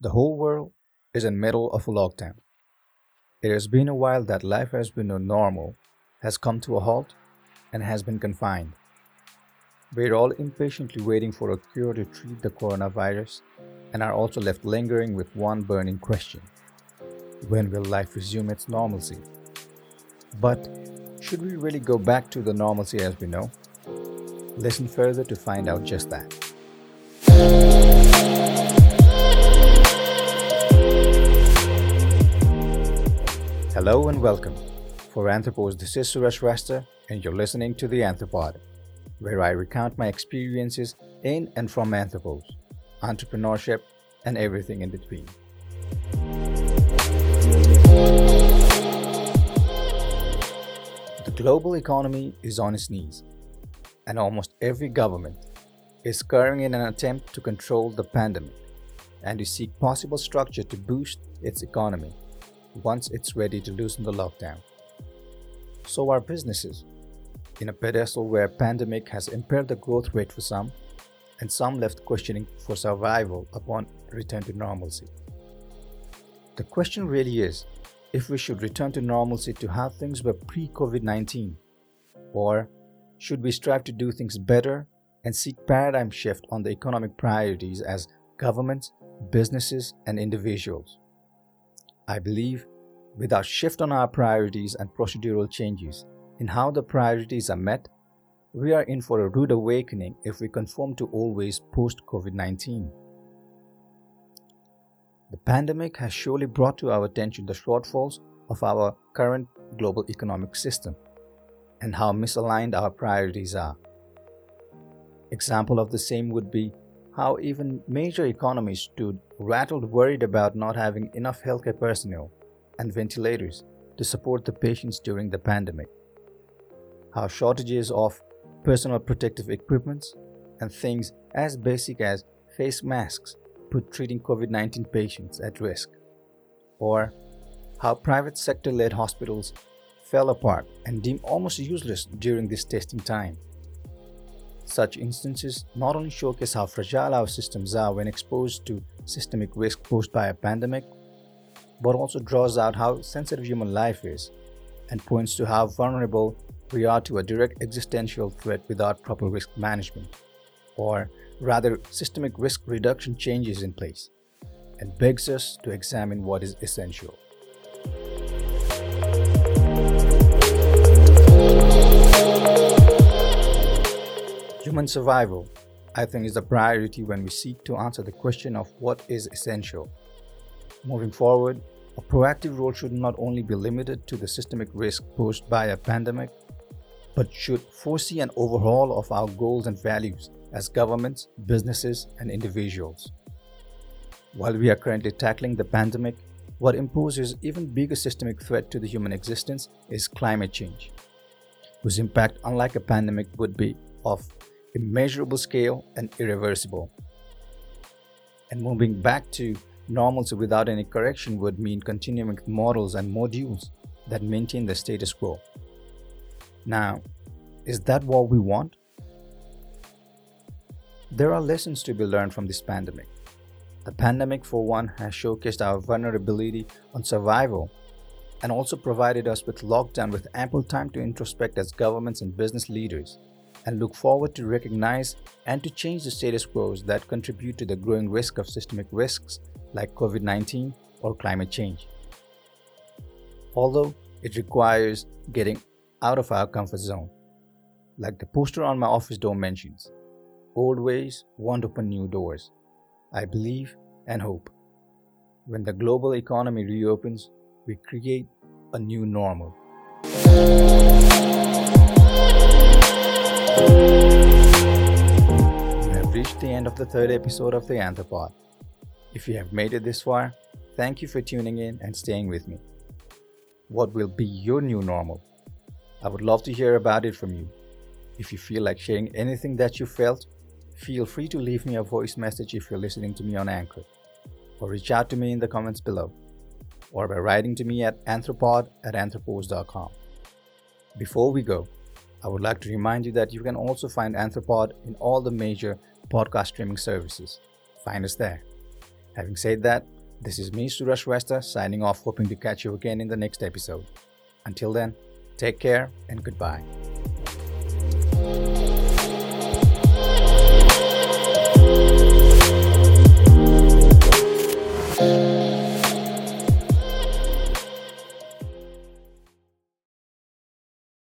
The whole world is in middle of a lockdown. It has been a while that life has been a normal, has come to a halt, and has been confined. We're all impatiently waiting for a cure to treat the coronavirus and are also left lingering with one burning question. When will life resume its normalcy? But should we really go back to the normalcy as we know? Listen further to find out just that. Hello and welcome. For Anthropos, this is Suresh Rasta, and you're listening to The Anthropod, where I recount my experiences in and from Anthropos, entrepreneurship, and everything in between. The global economy is on its knees, and almost every government is scurrying in an attempt to control the pandemic and to seek possible structure to boost its economy once it's ready to loosen the lockdown. So are businesses, in a pedestal where pandemic has impaired the growth rate for some, and some left questioning for survival upon return to normalcy. The question really is if we should return to normalcy to how things were pre COVID 19, or should we strive to do things better and seek paradigm shift on the economic priorities as governments, businesses, and individuals? I believe without shift on our priorities and procedural changes in how the priorities are met, we are in for a rude awakening if we conform to always post COVID 19. The pandemic has surely brought to our attention the shortfalls of our current global economic system and how misaligned our priorities are. Example of the same would be how even major economies stood rattled worried about not having enough healthcare personnel and ventilators to support the patients during the pandemic. How shortages of personal protective equipments and things as basic as face masks put treating COVID 19 patients at risk. Or how private sector led hospitals fell apart and deemed almost useless during this testing time. Such instances not only showcase how fragile our systems are when exposed to systemic risk posed by a pandemic, but also draws out how sensitive human life is and points to how vulnerable we are to a direct existential threat without proper risk management, or rather, systemic risk reduction changes in place, and begs us to examine what is essential. Human survival, I think, is the priority when we seek to answer the question of what is essential. Moving forward, a proactive role should not only be limited to the systemic risk posed by a pandemic, but should foresee an overhaul of our goals and values as governments, businesses, and individuals. While we are currently tackling the pandemic, what imposes even bigger systemic threat to the human existence is climate change, whose impact, unlike a pandemic, would be of immeasurable scale and irreversible. And moving back to normalcy without any correction would mean continuing with models and modules that maintain the status quo. Now, is that what we want? There are lessons to be learned from this pandemic. The pandemic, for one, has showcased our vulnerability on survival and also provided us with lockdown with ample time to introspect as governments and business leaders and look forward to recognize and to change the status quos that contribute to the growing risk of systemic risks like COVID 19 or climate change. Although it requires getting out of our comfort zone, like the poster on my office door mentions old ways won't open new doors. I believe and hope. When the global economy reopens, we create a new normal. Of the third episode of the Anthropod. If you have made it this far, thank you for tuning in and staying with me. What will be your new normal? I would love to hear about it from you. If you feel like sharing anything that you felt, feel free to leave me a voice message if you're listening to me on Anchor, or reach out to me in the comments below, or by writing to me at anthropod at anthropos.com. Before we go, I would like to remind you that you can also find Anthropod in all the major podcast streaming services. Find us there. Having said that, this is me, Suraj Westa, signing off, hoping to catch you again in the next episode. Until then, take care and goodbye.